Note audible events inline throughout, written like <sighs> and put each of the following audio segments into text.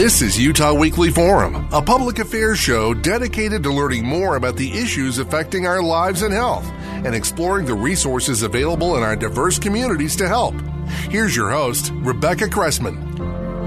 This is Utah Weekly Forum, a public affairs show dedicated to learning more about the issues affecting our lives and health and exploring the resources available in our diverse communities to help. Here's your host, Rebecca Cressman.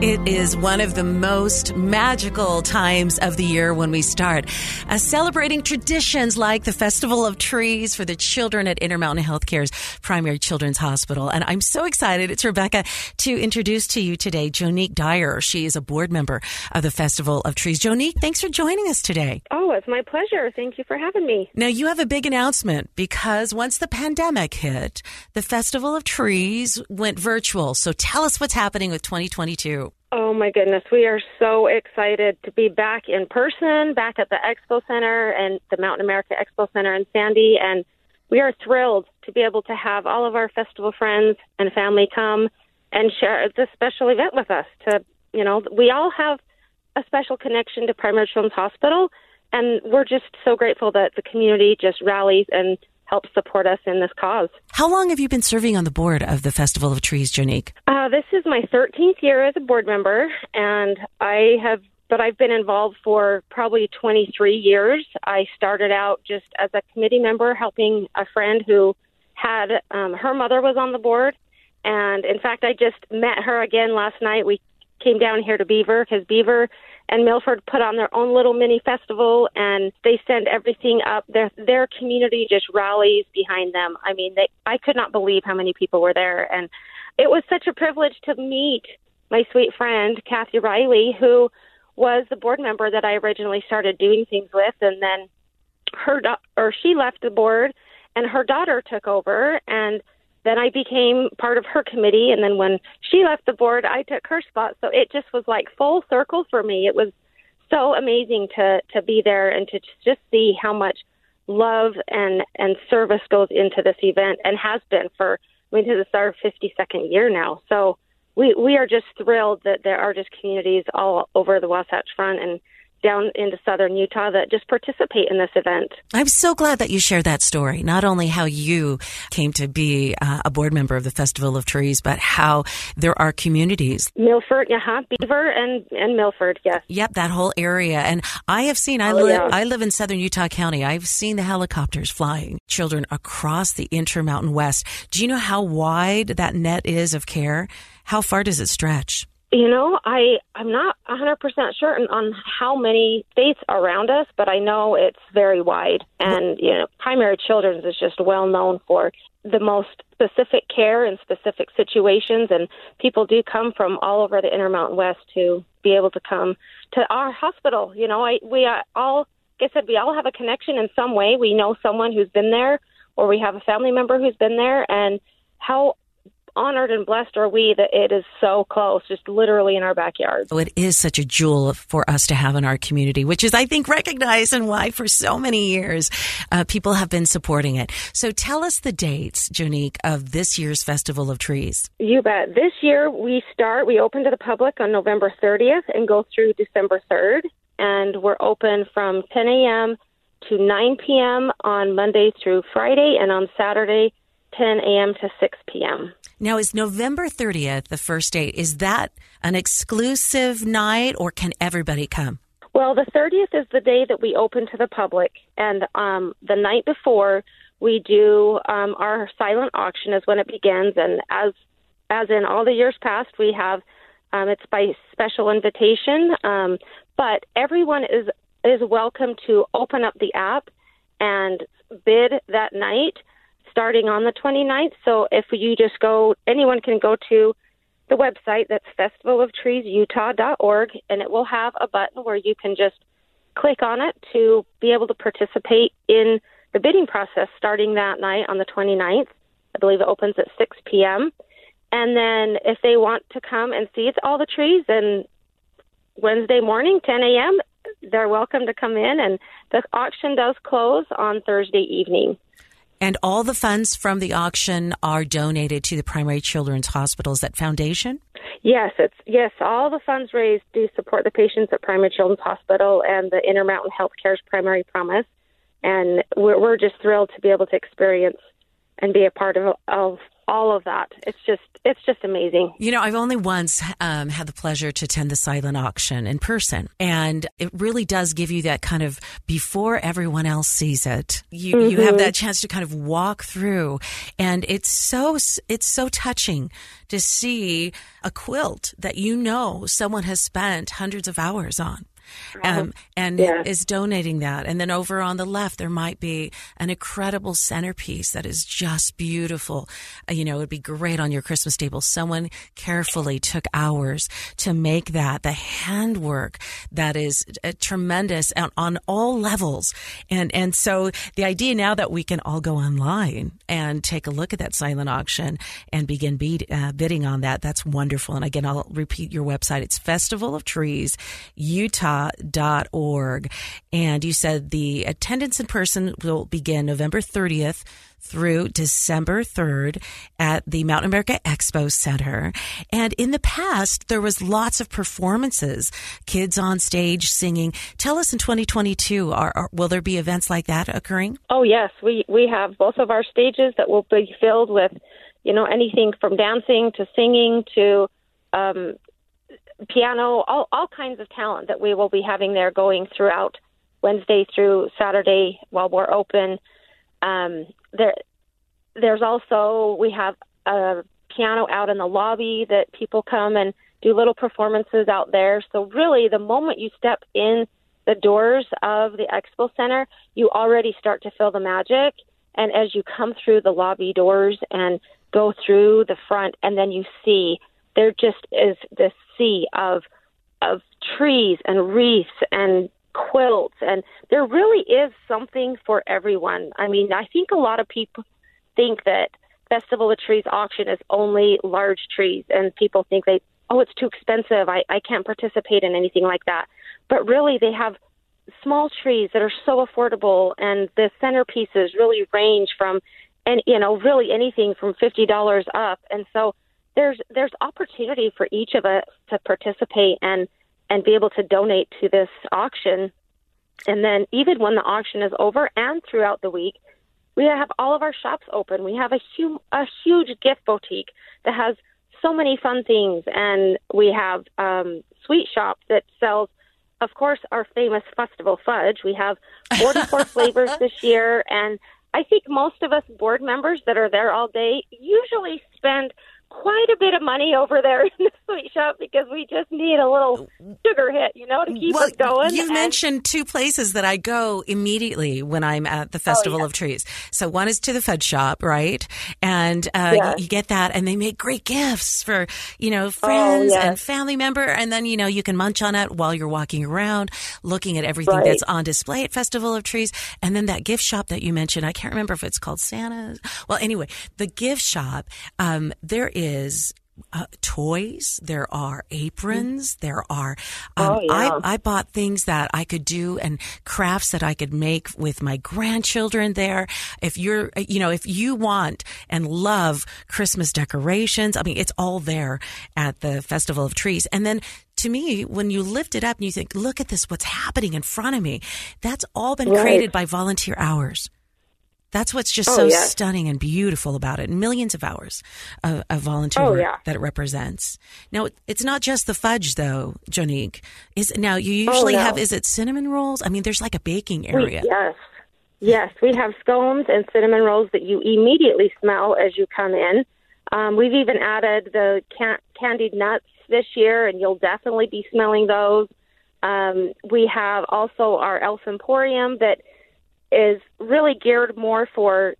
It is one of the most magical times of the year when we start uh, celebrating traditions like the Festival of Trees for the children at Intermountain Healthcare's Primary Children's Hospital. And I'm so excited. It's Rebecca to introduce to you today Jonique Dyer. She is a board member of the Festival of Trees. Jonique, thanks for joining us today. Oh, it's my pleasure. Thank you for having me. Now, you have a big announcement because once the pandemic hit, the Festival of Trees went virtual. So tell us what's happening with 2022. Oh my goodness, we are so excited to be back in person, back at the Expo Center and the Mountain America Expo Center in Sandy. And we are thrilled to be able to have all of our festival friends and family come and share this special event with us. To, you know, we all have a special connection to Primary Children's Hospital, and we're just so grateful that the community just rallies and help support us in this cause. How long have you been serving on the board of the Festival of Trees, Jonique? Uh, this is my 13th year as a board member, and I have, but I've been involved for probably 23 years. I started out just as a committee member helping a friend who had, um, her mother was on the board. And in fact, I just met her again last night. We came down here to Beaver because Beaver and Milford put on their own little mini festival and they send everything up. Their their community just rallies behind them. I mean, they I could not believe how many people were there and it was such a privilege to meet my sweet friend Kathy Riley who was the board member that I originally started doing things with and then her do- or she left the board and her daughter took over and then I became part of her committee, and then when she left the board, I took her spot. So it just was like full circle for me. It was so amazing to to be there and to just see how much love and and service goes into this event and has been for I mean, this is our 52nd year now. So we we are just thrilled that there are just communities all over the Wasatch Front and down into southern Utah that just participate in this event. I'm so glad that you shared that story. Not only how you came to be uh, a board member of the Festival of Trees, but how there are communities. Milford, yeah, Beaver and, and Milford, yes. Yep, that whole area. And I have seen, I, Oh, live, yeah. I live in southern Utah County. I've seen the helicopters flying children across the Intermountain West. Do you know how wide that net is of care? How far does it stretch? You know, I I'm not 100% certain on how many states around us, but I know it's very wide. And you know, primary children's is just well known for the most specific care in specific situations, and people do come from all over the Intermountain West to be able to come to our hospital. You know, I we are all, like I said, we all have a connection in some way. We know someone who's been there, or we have a family member who's been there, and how honored and blessed are we that it is so close, just literally in our backyard. So it is such a jewel for us to have in our community, which is, I think, recognized and why for so many years uh, people have been supporting it. So tell us the dates, Jonique, of this year's Festival of Trees. You bet. This year we start, we open to the public on November 30th and go through December 3rd. And we're open from 10 a.m. to 9 p.m. on Monday through Friday, and on Saturday, 10 a.m. to 6 p.m. Now, is November 30th the first date? Is that an exclusive night or can everybody come? Well, the 30th is the day that we open to the public, and um, the night before we do um, our silent auction is when it begins. And as as in all the years past, we have Um, it's by special invitation, um, but everyone is is welcome to open up the app and bid that night starting on the 29th. So if you just go, anyone can go to the website that's festivalofTreesUtah.org, and it will have a button where you can just click on it to be able to participate in the bidding process starting that night on the 29th. I believe it opens at 6 p.m. And then if they want to come and see it's all the trees, then Wednesday morning, 10 a.m., they're welcome to come in. And the auction does close on Thursday evening. And all the funds from the auction are donated to the Primary Children's Hospital. Is that foundation? Yes, it's yes. All the funds raised do support the patients at Primary Children's Hospital and the Intermountain Healthcare's Primary Promise, and we're, we're just thrilled to be able to experience and be a part of, of all of that. It's just it's just amazing. You know, I've only once um, had the pleasure to attend the silent auction in person, and it really does give you that kind of before everyone else sees it. You mm-hmm. you have mm-hmm. that chance to kind of walk through, and it's so it's so touching to see a quilt that you know someone has spent hundreds of hours on um, and yeah. is donating that. And then over on the left, there might be an incredible centerpiece that is just beautiful. Uh, you know, it would be great on your Christmas table. Someone carefully took hours to make that. The handwork that is uh, tremendous on, on all levels. And, and so the idea now that we can all go online and take a look at that silent auction and begin uh, bidding on that, that's wonderful. And again, I'll repeat your website. It's Festival of Trees, Utah utah.org. And you said the attendance in person will begin November 30th through December 3rd at the Mountain America Expo Center. And in the past, there was lots of performances, kids on stage singing. Tell us in 2022, are, are, will there be events like that occurring? Oh, yes. We, we have both of our stages that will be filled with, you know, anything from dancing to singing to um, piano, all, all kinds of talent that we will be having there going throughout Wednesday through Saturday while we're open. Um, there, there's also we have a piano out in the lobby that people come and do little performances out there. So really, the moment you step in the doors of the expo center, you already start to feel the magic. And as you come through the lobby doors and go through the front, and then you see there just is this sea of of trees and wreaths and quilts and there really is something for everyone. I mean, I think a lot of people think that Festival of Trees auction is only large trees and people think they oh it's too expensive. I, I can't participate in anything like that. But really they have small trees that are so affordable and the centerpieces really range from and you know, really anything from fifty dollars up. And so there's there's opportunity for each of us to participate and and be able to donate to this auction. And then even when the auction is over and throughout the week, we have all of our shops open. We have a huge a huge gift boutique that has so many fun things, and we have um, sweet shop that sells. Of course, our famous festival fudge. We have 44 <laughs> flavors this year, and I think most of us board members that are there all day usually spend quite a bit of money over there in the <laughs> sweet shop because we just need a little sugar hit, you know, to keep well, us going. You mentioned two places that I go immediately when I'm at the Festival oh, yeah. of Trees. So one is to the Fudge Shop, right? And uh, yeah. you, you, get that, and they make great gifts for you know oh, friends oh, yes. and family member, and then you know you can munch on it while you're walking around, looking at everything right. that's on display at Festival of Trees, and then that gift shop that you mentioned. I can't remember if it's called Santa's. Well, anyway, the gift shop. Um, there is is uh, toys. There are aprons. There are. Um, oh, yeah. I, I bought things that I could do and crafts that I could make with my grandchildren there. If you're, you know, if you want and love Christmas decorations, I mean, it's all there at the Festival of Trees. And then to me, when you lift it up and you think, look at this, what's happening in front of me, that's all been right. created by volunteer hours. That's what's just oh, so yeah. stunning and beautiful about it. Millions of hours of, of volunteer oh, work yeah. that it represents. Now, it's not just the fudge, though, Jonique. Is now you usually oh, no. have? Is it cinnamon rolls? I mean, there's like a baking area. We, yes, yes, we have scones and cinnamon rolls that you immediately smell as you come in. Um, we've even added the can- candied nuts this year, and you'll definitely be smelling those. Um, we have also our Elf Emporium that is really geared more for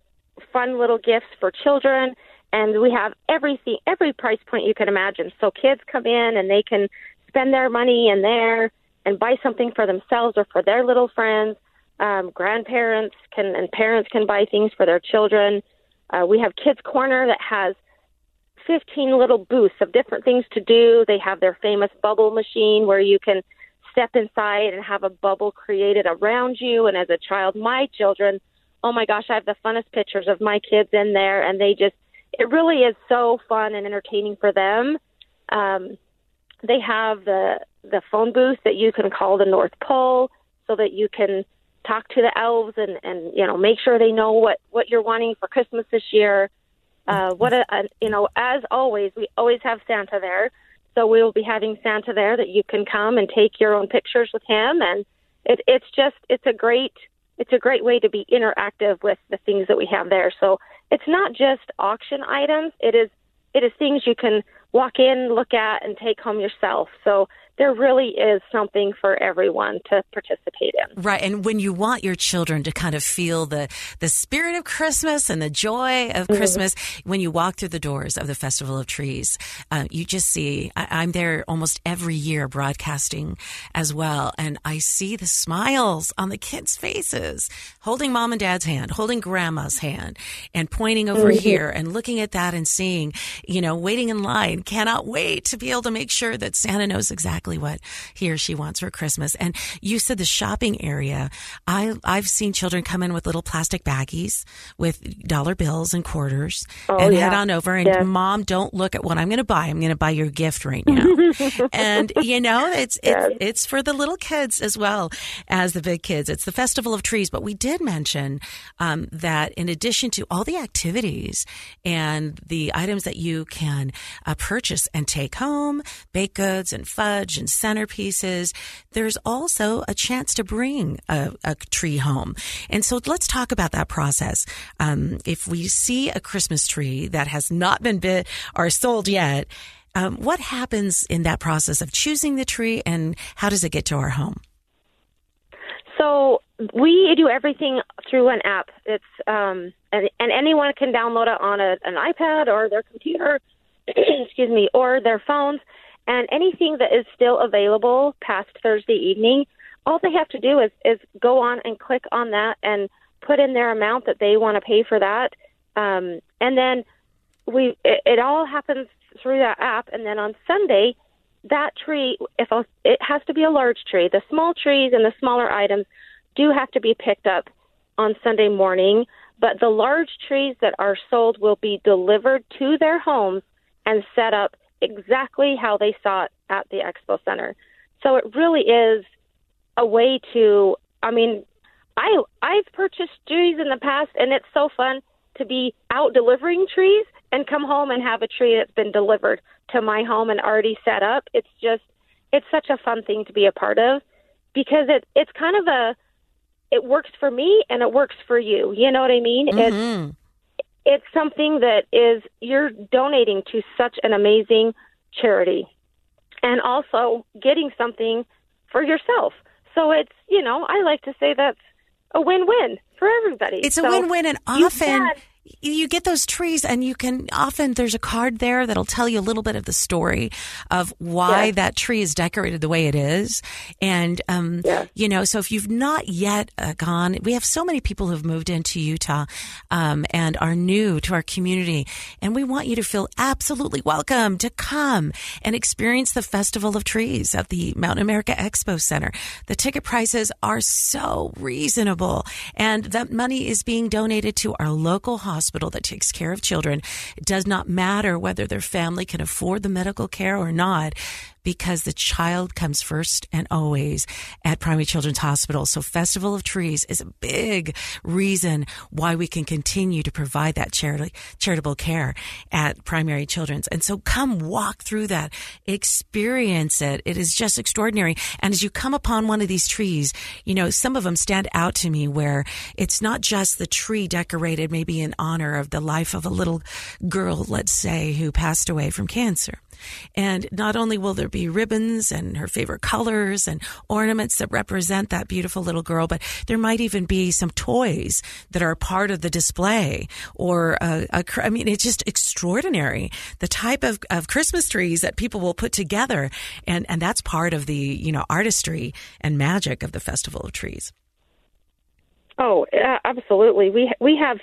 fun little gifts for children. And we have everything every price point you can imagine. So kids come in and they can spend their money in there and buy something for themselves or for their little friends. Um, grandparents can and parents can buy things for their children. Uh, we have kids corner that has 15 little booths of different things to do. They have their famous bubble machine where you can step inside and have a bubble created around you and as a child my children oh my gosh i have the funnest pictures of my kids in there and they just it really is so fun and entertaining for them. Um, they have the the phone booth that you can call the North Pole, so that you can talk to the elves and and you know make sure they know what what you're wanting for Christmas this year. Uh, what a, a you know as always we always have Santa there, so we will be having Santa there that you can come and take your own pictures with him, and it, it's just it's a great it's a great way to be interactive with the things that we have there. So it's not just auction items. It is it is things you can walk in, look at, and take home yourself. So there really is something for everyone to participate in. Right. And when you want your children to kind of feel the, the spirit of Christmas and the joy of mm-hmm. Christmas, when you walk through the doors of the Festival of Trees, uh, you just see, I, am there almost every year broadcasting as well. And I see the smiles on the kids' faces, holding mom and dad's hand, holding grandma's hand, and pointing over mm-hmm. here and looking at that and seeing, you know, waiting in line, cannot wait to be able to make sure that Santa knows exactly exactly what he or she wants for Christmas. And you said the shopping area. I I've seen children come in with little plastic baggies with dollar bills and quarters oh, and yeah. head on over and yes. mom, don't look at what I'm going to buy. I'm going to buy your gift right now. <laughs> and you know, it's yes. it's it's for the little kids as well as the big kids. It's the Festival of Trees, but we did mention um, that in addition to all the activities and the items that you can uh, purchase and take home, baked goods and fudge and centerpieces, there's also a chance to bring a, a tree home. And so let's talk about that process. Um, if we see a Christmas tree that has not been bit or sold yet, um, what happens in that process of choosing the tree and how does it get to our home? So we do everything through an app. It's um, and, and anyone can download it on a, an iPad or their computer, <clears throat> excuse me, or their phones. And anything that is still available past Thursday evening, all they have to do is, is go on and click on that and put in their amount that they want to pay for that. Um, and then we it, it all happens through that app. And then on Sunday, that tree, if a, it has to be a large tree, the small trees and the smaller items do have to be picked up on Sunday morning. But the large trees that are sold will be delivered to their homes and set up exactly how they saw it at the expo center. So it really is a way to I mean, I I've purchased trees in the past and it's so fun to be out delivering trees and come home and have a tree that's been delivered to my home and already set up. It's just it's such a fun thing to be a part of because it it's kind of a it works for me and it works for you. You know what I mean? Mm-hmm. It's it's something that is you're donating to such an amazing charity and also getting something for yourself. So it's, you know, I like to say that's a win-win for everybody. It's a win-win and often you get those trees and you can often there's a card there that'll tell you a little bit of the story of why yes. that tree is decorated the way it is and um, yes. you know so if you've not yet uh, gone we have so many people who've moved into utah um, and are new to our community and we want you to feel absolutely welcome to come and experience the festival of trees at the mountain america expo center the ticket prices are so reasonable and that money is being donated to our local hospital that takes care of children. It does not matter whether their family can afford the medical care or not because the child comes first and always at Primary Children's Hospital. So Festival of Trees is a big reason why we can continue to provide that charity, charitable care at Primary Children's. And so come walk through that, experience it. It is just extraordinary. And as you come upon one of these trees, you know, some of them stand out to me where it's not just the tree decorated maybe in honor of the life of a little girl, let's say, who passed away from cancer. And not only will there be ribbons and her favorite colors and ornaments that represent that beautiful little girl, but there might even be some toys that are part of the display or a, a I mean, it's just extraordinary the type of, of Christmas trees that people will put together. And, and that's part of the, you know, artistry and magic of the Festival of Trees. Oh, absolutely. We we have,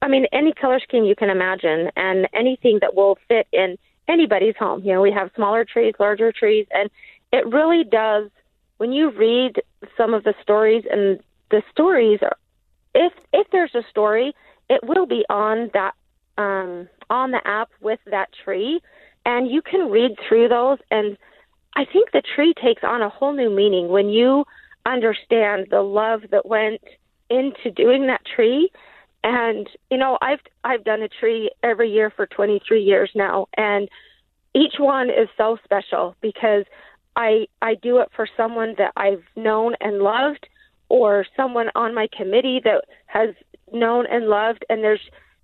I mean, any color scheme you can imagine, and anything that will fit in anybody's home. You know, we have smaller trees, larger trees, and it really does. When you read some of the stories, and the stories are, if if there's a story, it will be on that um, on the app with that tree, and you can read through those. And I think the tree takes on a whole new meaning when you understand the love that went into doing that tree and you know i've i've done a tree every year for 23 years now. And each one is so special because i i do it for someone that i've known and loved or someone on my committee that has known and loved. And there's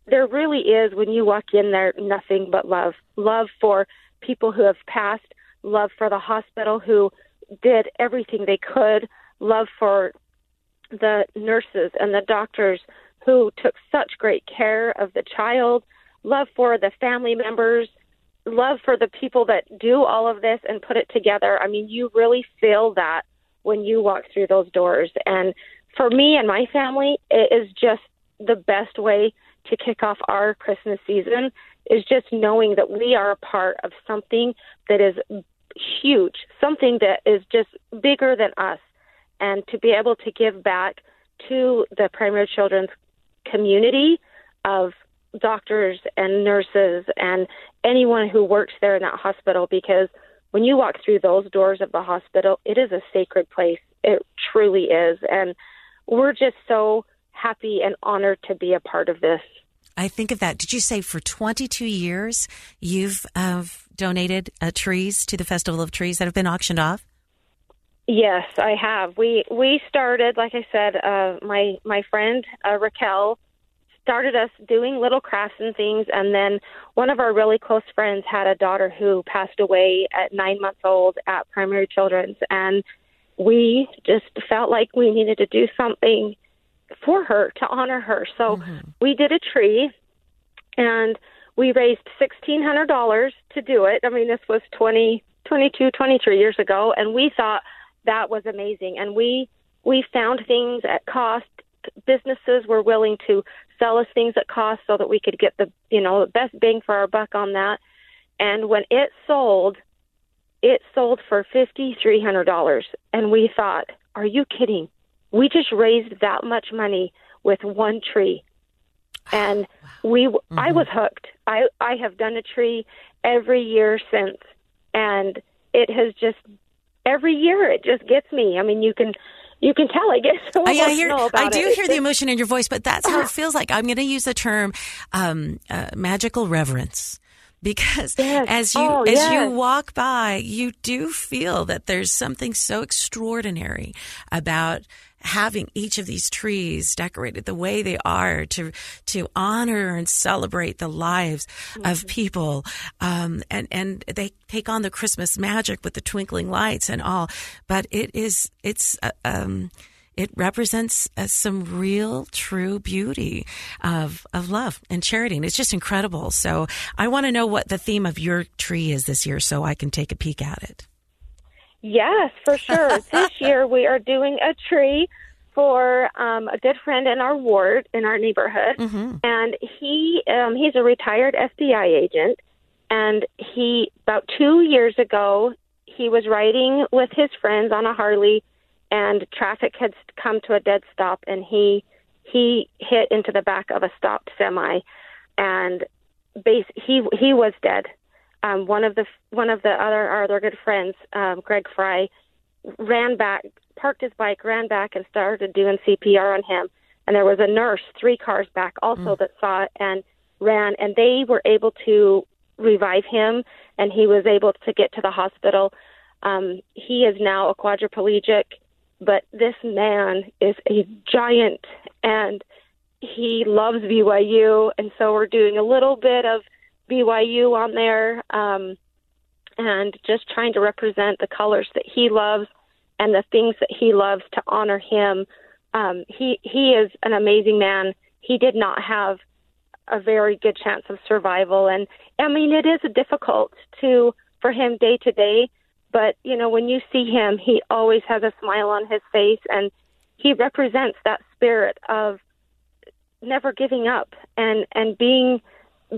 there really is when you walk in there nothing but love. Love for people who have passed love for the hospital who did everything they could love for the nurses and the doctors who took such great care of the child, love for the family members, love for the people that do all of this and put it together. I mean, you really feel that when you walk through those doors. And for me and my family, it is just the best way to kick off our Christmas season is just knowing that we are a part of something that is huge, something that is just bigger than us and to be able to give back to the primary children's community of doctors and nurses and anyone who works there in that hospital because when you walk through those doors of the hospital, it is a sacred place. It truly is. And we're just so happy and honored to be a part of this. I think of that. Did you say for 22 years you've uh, donated uh, trees to the Festival of Trees that have been auctioned off? Yes, I have. We we started, like I said, uh, my my friend uh, Raquel started us doing little crafts and things, and then one of our really close friends had a daughter who passed away at nine months old at Primary Children's, and we just felt like we needed to do something for her to honor her. So mm-hmm. we did a tree, and we raised sixteen hundred dollars to do it. I mean, this was twenty, twenty-two, twenty-three years ago, and we thought that was amazing. And we we found things at cost. Businesses were willing to sell us things at cost so that we could get the you know the best bang for our buck on that. And when it sold, it sold for fifty three hundred dollars, and we thought, "Are you kidding? We just raised that much money with one tree." <sighs> And we, mm-hmm. I was hooked. I I have done a tree every year since, and it has just every year it just gets me. I mean, you can you can tell I get <laughs> so I, I, hear, I do it. hear the emotion in your voice, but that's how it <sighs> feels like. I'm going to use the term um, uh, magical reverence because yes. as you oh, as yes. you walk by, you do feel that there's something so extraordinary about having each of these trees decorated the way they are to to honor and celebrate the lives mm-hmm. of people um, and and they take on the Christmas magic with the twinkling lights and all but it is it's uh, um, it represents uh, some real, true beauty of of love and charity, and it's just incredible. So, I want to know what the theme of your tree is this year, so I can take a peek at it. Yes, for sure. <laughs> this year we are doing a tree for um, a good friend in our ward in our neighborhood, mm-hmm. and he um, he's a retired FBI agent, and he about two years ago he was riding with his friends on a Harley, and traffic had come to a dead stop, and he he hit into the back of a stopped semi, and base he he was dead um, one of the one of the other our other good friends, um, Greg Fry, ran back, parked his bike, ran back, and started doing CPR on him. And there was a nurse three cars back also mm. that saw it and ran, and they were able to revive him, and he was able to get to the hospital. Um, he is now a quadriplegic, but this man is a giant, and he loves BYU, and so we're doing a little bit of BYU on there, um, and just trying to represent the colors that he loves and the things that he loves to honor him. Um, he he is an amazing man. He did not have a very good chance of survival, and I mean it is difficult to for him day to day. But you know when you see him, he always has a smile on his face, and he represents that spirit of never giving up and and being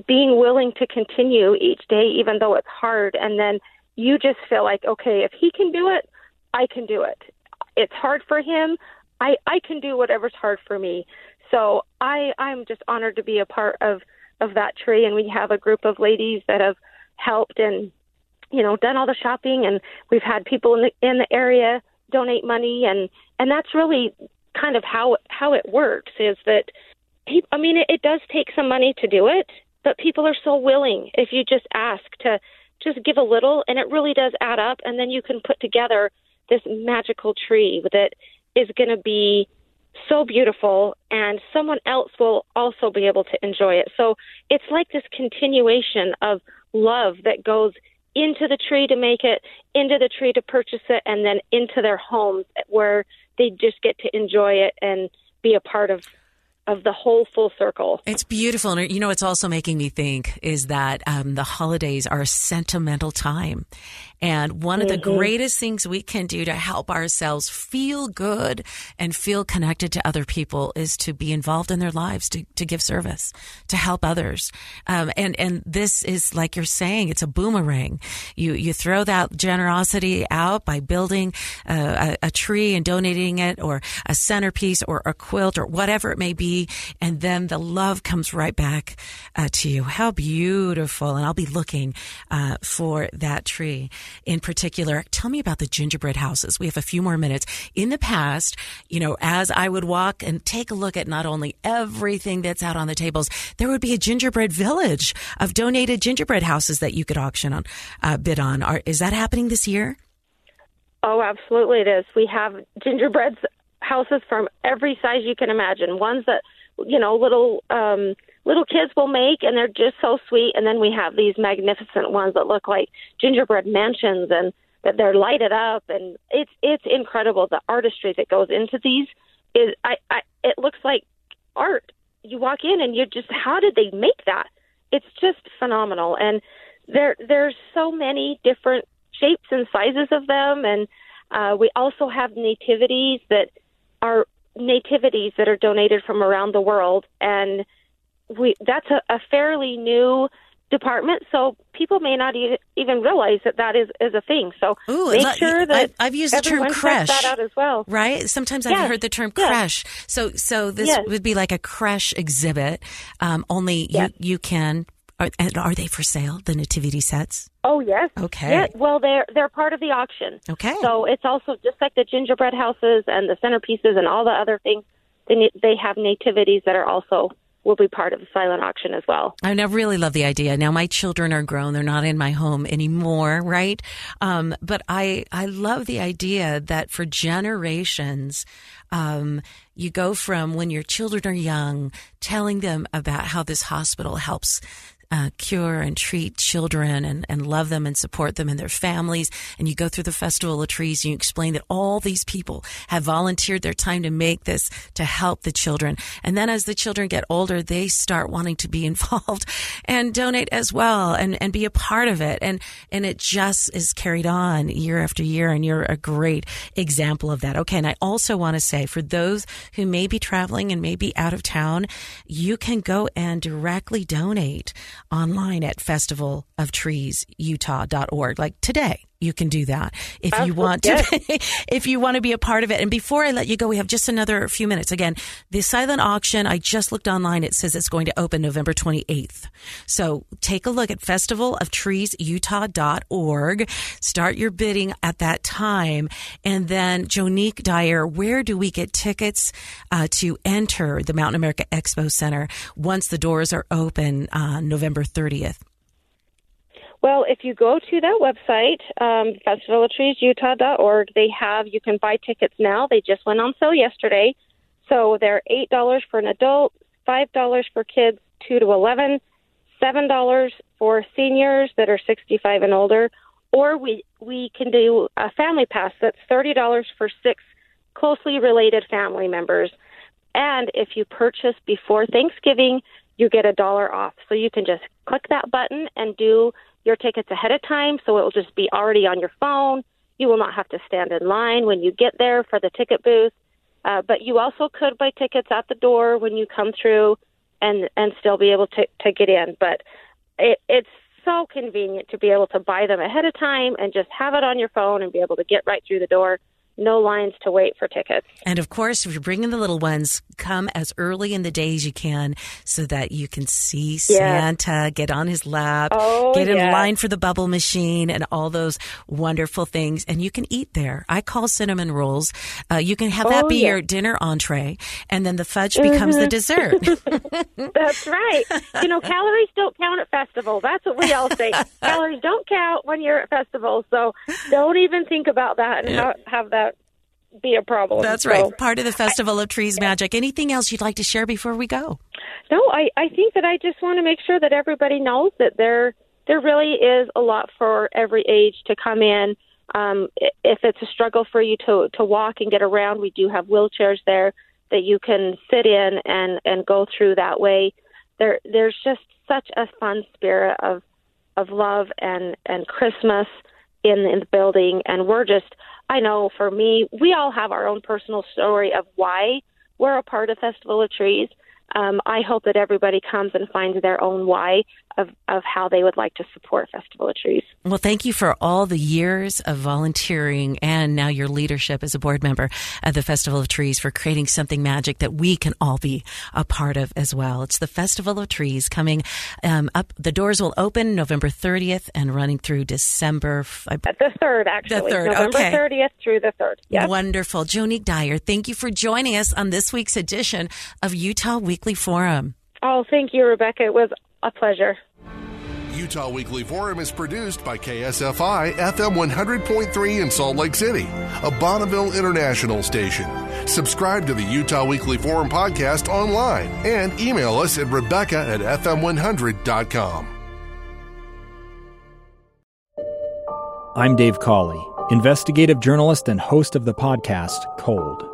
being willing to continue each day, even though it's hard. And then you just feel like, okay, if he can do it, I can do it. It's hard for him. I, I can do whatever's hard for me. So I, I'm just honored to be a part of, of that tree. And we have a group of ladies that have helped and, you know, done all the shopping. And we've had people in the, in the area donate money. And, and that's really kind of how, how it works is that, I mean, it, it does take some money to do it but people are so willing if you just ask to just give a little, and it really does add up. And then you can put together this magical tree that is going to be so beautiful, and someone else will also be able to enjoy it. So it's like this continuation of love that goes into the tree to make it, into the tree to purchase it, and then into their homes where they just get to enjoy it and be a part of of the whole full circle. It's beautiful. And you know, it's also making me think is that um, the holidays are a sentimental time. And one mm-hmm. of the mm-hmm. greatest things we can do to help ourselves feel good and feel connected to other people is to be involved in their lives, to, to give service, to help others. Um, and, and this is like you're saying, it's a boomerang. You, you throw that generosity out by building a, a, a tree and donating it or a centerpiece or a quilt or whatever it may be. And then the love comes right back uh, to you. How beautiful. And I'll be looking uh, for that tree in particular. Tell me about the gingerbread houses. We have a few more minutes. In the past, you know, as I would walk and take a look at not only everything that's out on the tables, there would be a gingerbread village of donated gingerbread houses that you could auction on, uh, bid on. Are, is that happening this year? Oh, absolutely it is. We have gingerbread houses from every size you can imagine. Ones that, you know, little um little kids will make, and they're just so sweet. And then we have these magnificent ones that look like gingerbread mansions, and that they're lighted up, and it's it's incredible the artistry that goes into these. Is I, I it looks like art. You walk in and you're just how did they make that? It's just phenomenal, and there there's so many different shapes and sizes of them, and uh, we also have nativities that are nativities that are donated from around the world, and we that's a, a fairly new department, so people may not even realize that that is, is a thing. So Ooh, make sure that I've, I've used the term creche that out as well. Right? Sometimes I've heard the term creche. So so this yes. would be like a creche exhibit. Um, only yes. you you can. Are, are they for sale? The nativity sets? Oh yes. Okay. Yeah. Well, they're they're part of the auction. Okay. So it's also just like the gingerbread houses and the centerpieces and all the other things. They they have nativities that are also will be part of the silent auction as well. I really love the idea. Now my children are grown; they're not in my home anymore, right? Um, but I I love the idea that for generations. Um, you go from when your children are young, telling them about how this hospital helps uh, cure and treat children and, and love them and support them and their families. And you go through the Festival of Trees and you explain that all these people have volunteered their time to make this to help the children. And then as the children get older, they start wanting to be <laughs> involved and donate as well and, and be a part of it. And, and it just is carried on year after year. And you're a great example of that. Okay. And I also want to say for those who may be traveling and may be out of town, you can go and directly donate online at festivaloftreesutah.org, like today you can do that if you want to. yes. <laughs> if you want to be a part of it. And before I let you go, we have just another few minutes. Again, the silent auction. I just looked online. It says it's going to open November 28th. So take a look at festivalofTreesUtah.org. Start your bidding at that time, and then Jonique Dyer, where do we get tickets uh, to enter the Mountain America Expo Center once the doors are open on November 30th? Well, if you go to that website, um, they have, you can buy tickets now. They just went on sale yesterday. So they're $8 for an adult, $5 for kids 2 to 11, $7 for seniors that are 65 and older, or we, we can do a family pass that's $30 for six closely related family members. And if you purchase before Thanksgiving, you get a dollar off. So you can just click that button and do your tickets ahead of time. So it will just be already on your phone. You will not have to stand in line when you get there for the ticket booth. Uh, but you also could buy tickets at the door when you come through and, and still be able to, to get in. But it, it's so convenient to be able to buy them ahead of time and just have it on your phone and be able to get right through the door. No lines to wait for tickets. And of course, if you're bringing the little ones, come as early in the day as you can so that you can see Santa, get on his lap, Oh, get in yes. line for the bubble machine and all those wonderful things. And you can eat there. I call cinnamon rolls. Uh, you can have that Oh, be yeah. your dinner entree and then the fudge becomes the dessert. <laughs> <laughs> That's right. You know, calories don't count at festivals. That's what we all say. <laughs> calories don't count when you're at festivals. So don't even think about that and ha- have that be a problem. That's So- right. Part of the Festival of Trees magic. Anything else you'd like to share before we go? No, I, I think that I just want to make sure that everybody knows that there there really is a lot for every age to come in. Um, i- if it's a struggle for you to to walk and get around, we do have wheelchairs there that you can sit in and and go through that way. There there's just such a fun spirit of of love and and Christmas in in the building, and we're just I know for me, we all have our own personal story of why we're a part of Festival of Trees. Um, I hope that everybody comes and finds their own why of, of how they would like to support Festival of Trees. Well, thank you for all the years of volunteering and now your leadership as a board member at the Festival of Trees for creating something magic that we can all be a part of as well. It's the Festival of Trees coming um, up. The doors will open November 30th and running through December. f- At the third, actually, The third, November okay. 30th through the third. Yes. Wonderful. Jonique Dyer, thank you for joining us on this week's edition of Utah Weekly Forum. Oh, thank you, Rebecca. It was a pleasure. Utah Weekly Forum is produced by KSFI FM 100.3 in Salt Lake City, a Bonneville International station. Subscribe to the Utah Weekly Forum podcast online and email us at rebecca at fm100.com. I'm Dave Cawley, investigative journalist and host of the podcast Cold.